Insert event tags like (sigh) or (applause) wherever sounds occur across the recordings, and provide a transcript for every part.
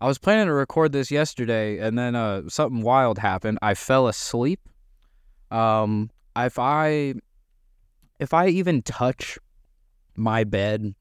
I was planning to record this yesterday, and then uh, something wild happened. I fell asleep. Um, if I if I even touch my bed,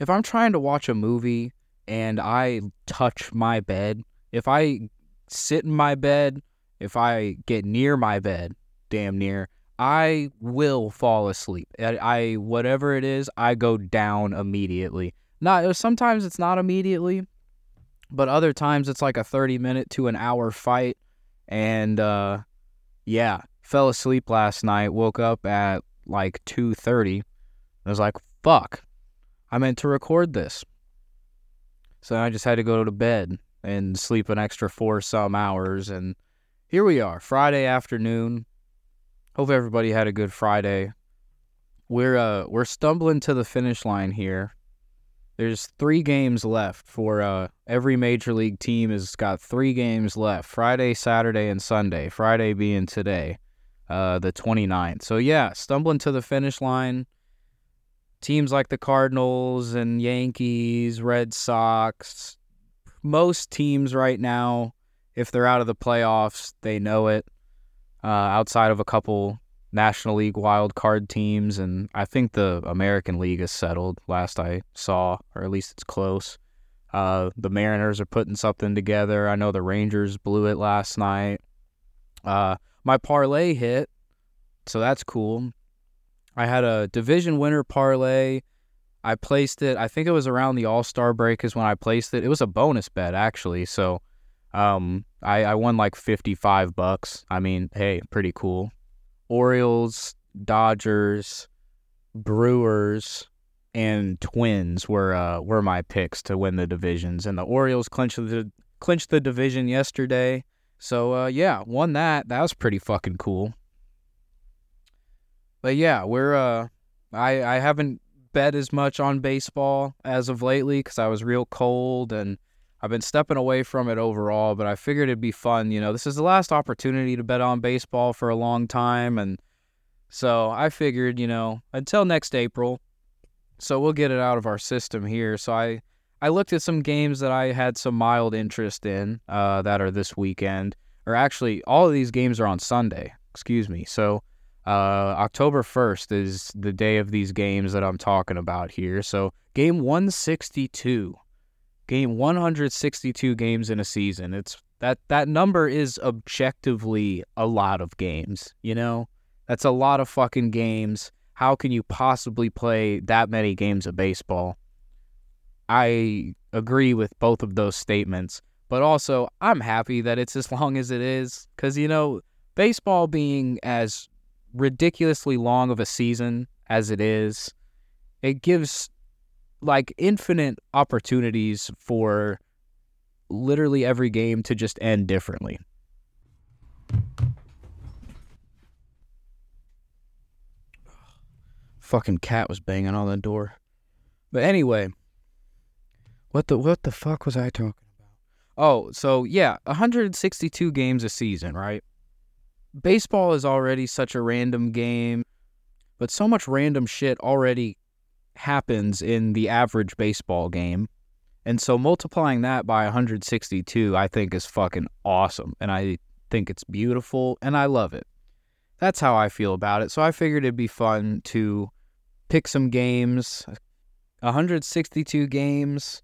if I'm trying to watch a movie and I touch my bed, if I sit in my bed, if I get near my bed, damn near, I will fall asleep. I, I whatever it is, I go down immediately. Not sometimes it's not immediately, but other times it's like a 30 minute to an hour fight and uh yeah, fell asleep last night, woke up at like 2:30. I was like, "Fuck. I meant to record this." So I just had to go to bed and sleep an extra 4 some hours and here we are, Friday afternoon. Hope everybody had a good Friday. We're uh we're stumbling to the finish line here. There's three games left for uh, every major league team has got three games left Friday, Saturday, and Sunday. Friday being today, uh, the 29th. So, yeah, stumbling to the finish line. Teams like the Cardinals and Yankees, Red Sox, most teams right now, if they're out of the playoffs, they know it. Uh, outside of a couple National League wild card teams, and I think the American League is settled. Last I saw, or at least it's close. Uh, the Mariners are putting something together. I know the Rangers blew it last night. Uh, my parlay hit, so that's cool. I had a division winner parlay. I placed it. I think it was around the All Star break is when I placed it. It was a bonus bet actually, so um, I, I won like fifty five bucks. I mean, hey, pretty cool. Orioles, Dodgers, Brewers, and Twins were uh, were my picks to win the divisions, and the Orioles clinched the clinched the division yesterday. So uh, yeah, won that. That was pretty fucking cool. But yeah, we're uh, I I haven't bet as much on baseball as of lately because I was real cold and I've been stepping away from it overall, but I figured it'd be fun. You know, this is the last opportunity to bet on baseball for a long time. And so I figured, you know, until next April. So we'll get it out of our system here. So I, I looked at some games that I had some mild interest in uh, that are this weekend. Or actually, all of these games are on Sunday. Excuse me. So uh, October 1st is the day of these games that I'm talking about here. So game 162 game 162 games in a season. It's that that number is objectively a lot of games, you know? That's a lot of fucking games. How can you possibly play that many games of baseball? I agree with both of those statements, but also I'm happy that it's as (laughs) long as it is cuz you know, baseball being as ridiculously long of a season as it is, it gives like infinite opportunities for literally every game to just end differently. Fucking cat was banging on the door. But anyway, what the what the fuck was I talking about? Oh, so yeah, 162 games a season, right? Baseball is already such a random game, but so much random shit already happens in the average baseball game. And so multiplying that by 162, I think is fucking awesome. And I think it's beautiful and I love it. That's how I feel about it. So I figured it'd be fun to pick some games. 162 games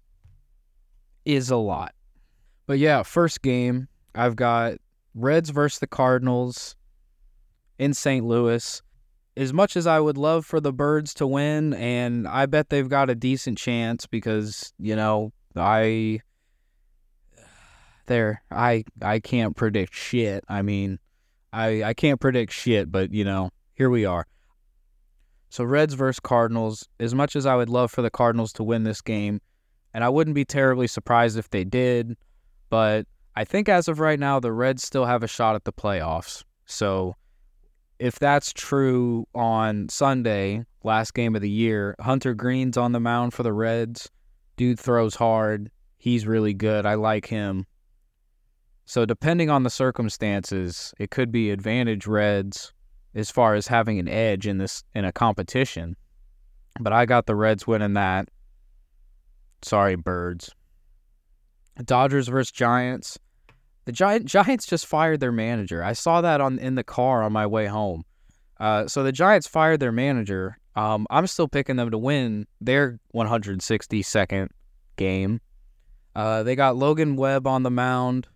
is a lot. But yeah, first game, I've got Reds versus the Cardinals in St. Louis as much as I would love for the Birds to win, and I bet they've got a decent chance because you know I there I I can't predict shit. I mean, I I can't predict shit, but you know here we are. So Reds versus Cardinals. As much as I would love for the Cardinals to win this game, and I wouldn't be terribly surprised if they did, but I think as of right now the Reds still have a shot at the playoffs. So if that's true on Sunday, last game of the year, Hunter Greene's on the mound for the Reds. Dude throws hard. He's really good. I like him. So depending on the circumstances, it could be advantage Reds as far as having an edge in this in a competition. But I got the Reds winning that. Sorry, birds. Dodgers versus Giants. The Gi- Giants just fired their manager. I saw that on in the car on my way home. Uh, so the Giants fired their manager. Um, I'm still picking them to win their 162nd game. Uh, they got Logan Webb on the mound.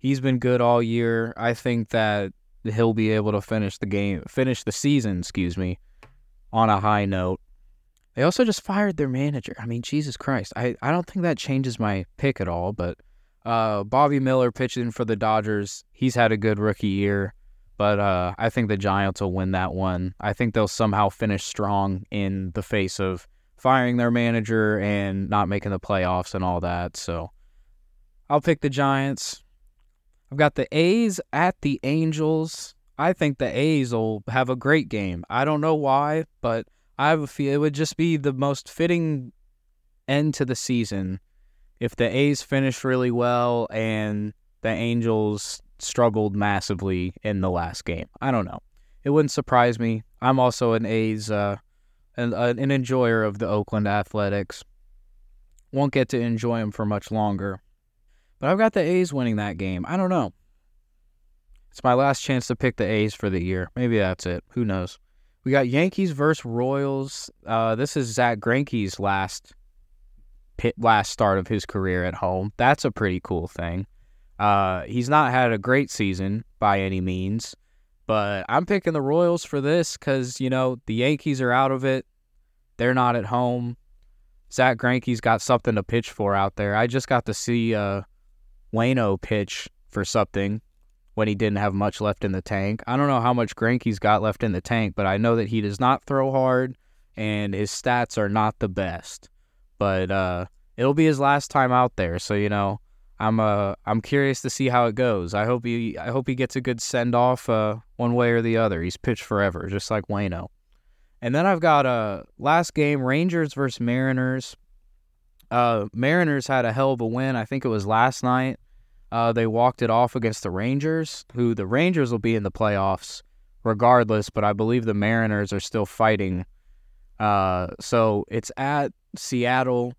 He's been good all year. I think that he'll be able to finish the game, finish the season, excuse me, on a high note. They also just fired their manager. I mean, Jesus Christ. I, I don't think that changes my pick at all, but uh, Bobby Miller pitching for the Dodgers. He's had a good rookie year, but uh, I think the Giants will win that one. I think they'll somehow finish strong in the face of firing their manager and not making the playoffs and all that. So I'll pick the Giants. I've got the A's at the Angels. I think the A's will have a great game. I don't know why, but I have a feel it would just be the most fitting end to the season if the A's finish really well and the Angels struggled massively in the last game. I don't know. It wouldn't surprise me. I'm also an A's uh, an, an enjoyer of the Oakland Athletics. Won't get to enjoy them for much longer. But I've got the A's winning that game. I don't know. It's my last chance to pick the A's for the year. Maybe that's it. Who knows? We got Yankees versus Royals. Uh, this is Zack Greinke's last last start of his career at home. That's a pretty cool thing. Uh, he's not had a great season by any means, but I'm picking the Royals for this because, you know, the Yankees are out of it. They're not at home. Zack Greinke's got something to pitch for out there. I just got to see uh, Waino pitch for something when he didn't have much left in the tank. I don't know how much Greinke's got left in the tank, but I know that he does not throw hard and his stats are not the best. But uh, it'll be his last time out there, so you know I'm uh I'm curious to see how it goes. I hope he I hope he gets a good send off uh one way or the other. He's pitched forever, just like Waino. And then I've got a uh, last game Rangers versus Mariners. Uh, Mariners had a hell of a win. I think it was last night. Uh, they walked it off against the Rangers, who the Rangers will be in the playoffs regardless, but I believe the Mariners are still fighting. Uh, so it's at Seattle.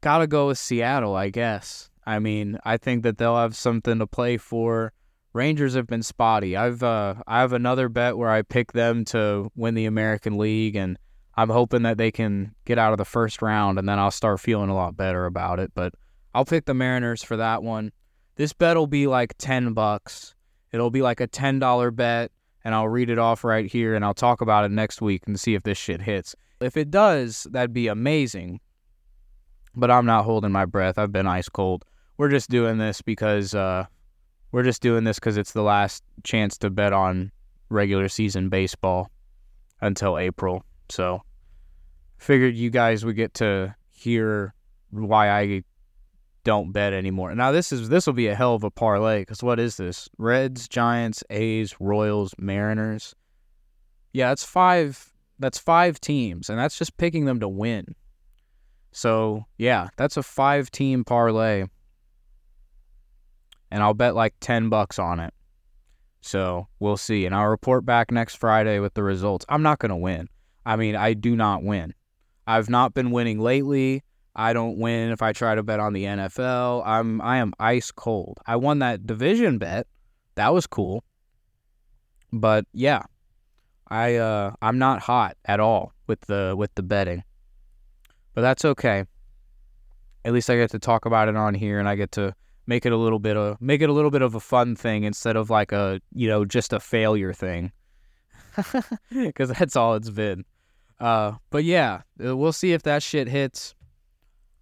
Gotta go with Seattle, I guess. I mean, I think that they'll have something to play for. Rangers have been spotty. I've uh, I have another bet where I pick them to win the American League, and I'm hoping that they can get out of the first round, and then I'll start feeling a lot better about it. But I'll pick the Mariners for that one. This bet will be like ten bucks. It'll be like a ten dollar bet, and I'll read it off right here, and I'll talk about it next week and see if this shit hits. If it does, that'd be amazing. But I'm not holding my breath. I've been ice cold. We're just doing this because uh, we're just doing this because it's the last chance to bet on regular season baseball until April. So figured you guys would get to hear why I don't bet anymore. Now this is this will be a hell of a parlay because what is this? Reds, Giants, A's, Royals, Mariners. Yeah, that's five. That's five teams, and that's just picking them to win. So yeah, that's a five team parlay and I'll bet like 10 bucks on it. So we'll see. And I'll report back next Friday with the results. I'm not to win. I mean, I do not win. I've not been winning lately. I don't win if I try to bet on the NFL. I'm I am ice cold. I won that division bet. That was cool. But yeah. I uh I'm not hot at all with the with the betting. But that's okay. At least I get to talk about it on here and I get to make it a little bit of make it a little bit of a fun thing instead of like a you know just a failure thing (laughs) because that's all it's been uh but yeah we'll see if that shit hits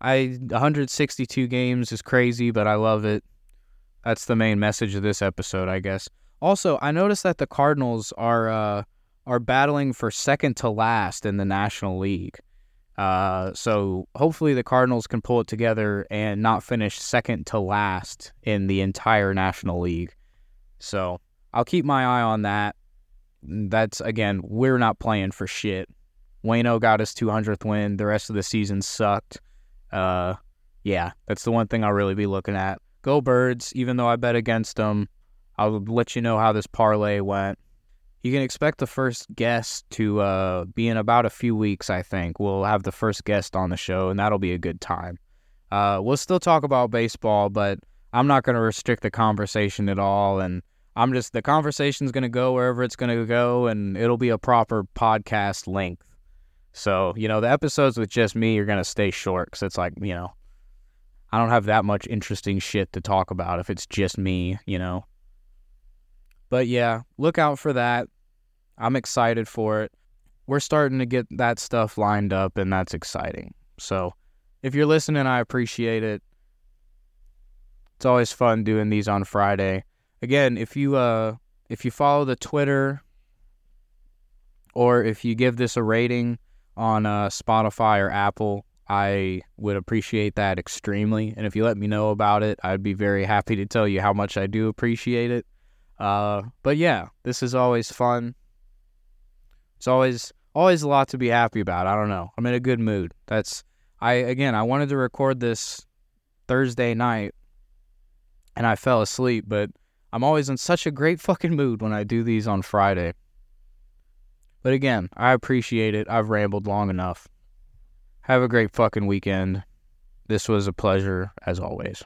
i 162 games is crazy but i love it that's the main message of this episode i guess also i noticed that the cardinals are uh are battling for second to last in the national league uh, so hopefully the Cardinals can pull it together and not finish second to last in the entire National League. So I'll keep my eye on that. That's again, we're not playing for shit. Waino got his 200th win. The rest of the season sucked. Uh, yeah, that's the one thing I'll really be looking at. Go Birds, even though I bet against them. I'll let you know how this parlay went you can expect the first guest to uh, be in about a few weeks, I think. We'll have the first guest on the show, and that'll be a good time. Uh, we'll still talk about baseball, but I'm not going to restrict the conversation at all. And I'm just, the conversation's going to go wherever it's going to go, and it'll be a proper podcast length. So, you know, the episodes with just me are going to stay short because it's like, you know, I don't have that much interesting shit to talk about if it's just me, you know. But yeah, look out for that. I'm excited for it. We're starting to get that stuff lined up, and that's exciting. So, if you're listening, I appreciate it. It's always fun doing these on Friday. Again, if you uh if you follow the Twitter or if you give this a rating on uh, Spotify or Apple, I would appreciate that extremely. And if you let me know about it, I'd be very happy to tell you how much I do appreciate it. Uh, but yeah, this is always fun. It's always always a lot to be happy about. I don't know. I'm in a good mood. That's I again, I wanted to record this Thursday night and I fell asleep, but I'm always in such a great fucking mood when I do these on Friday. But again, I appreciate it. I've rambled long enough. Have a great fucking weekend. This was a pleasure as always.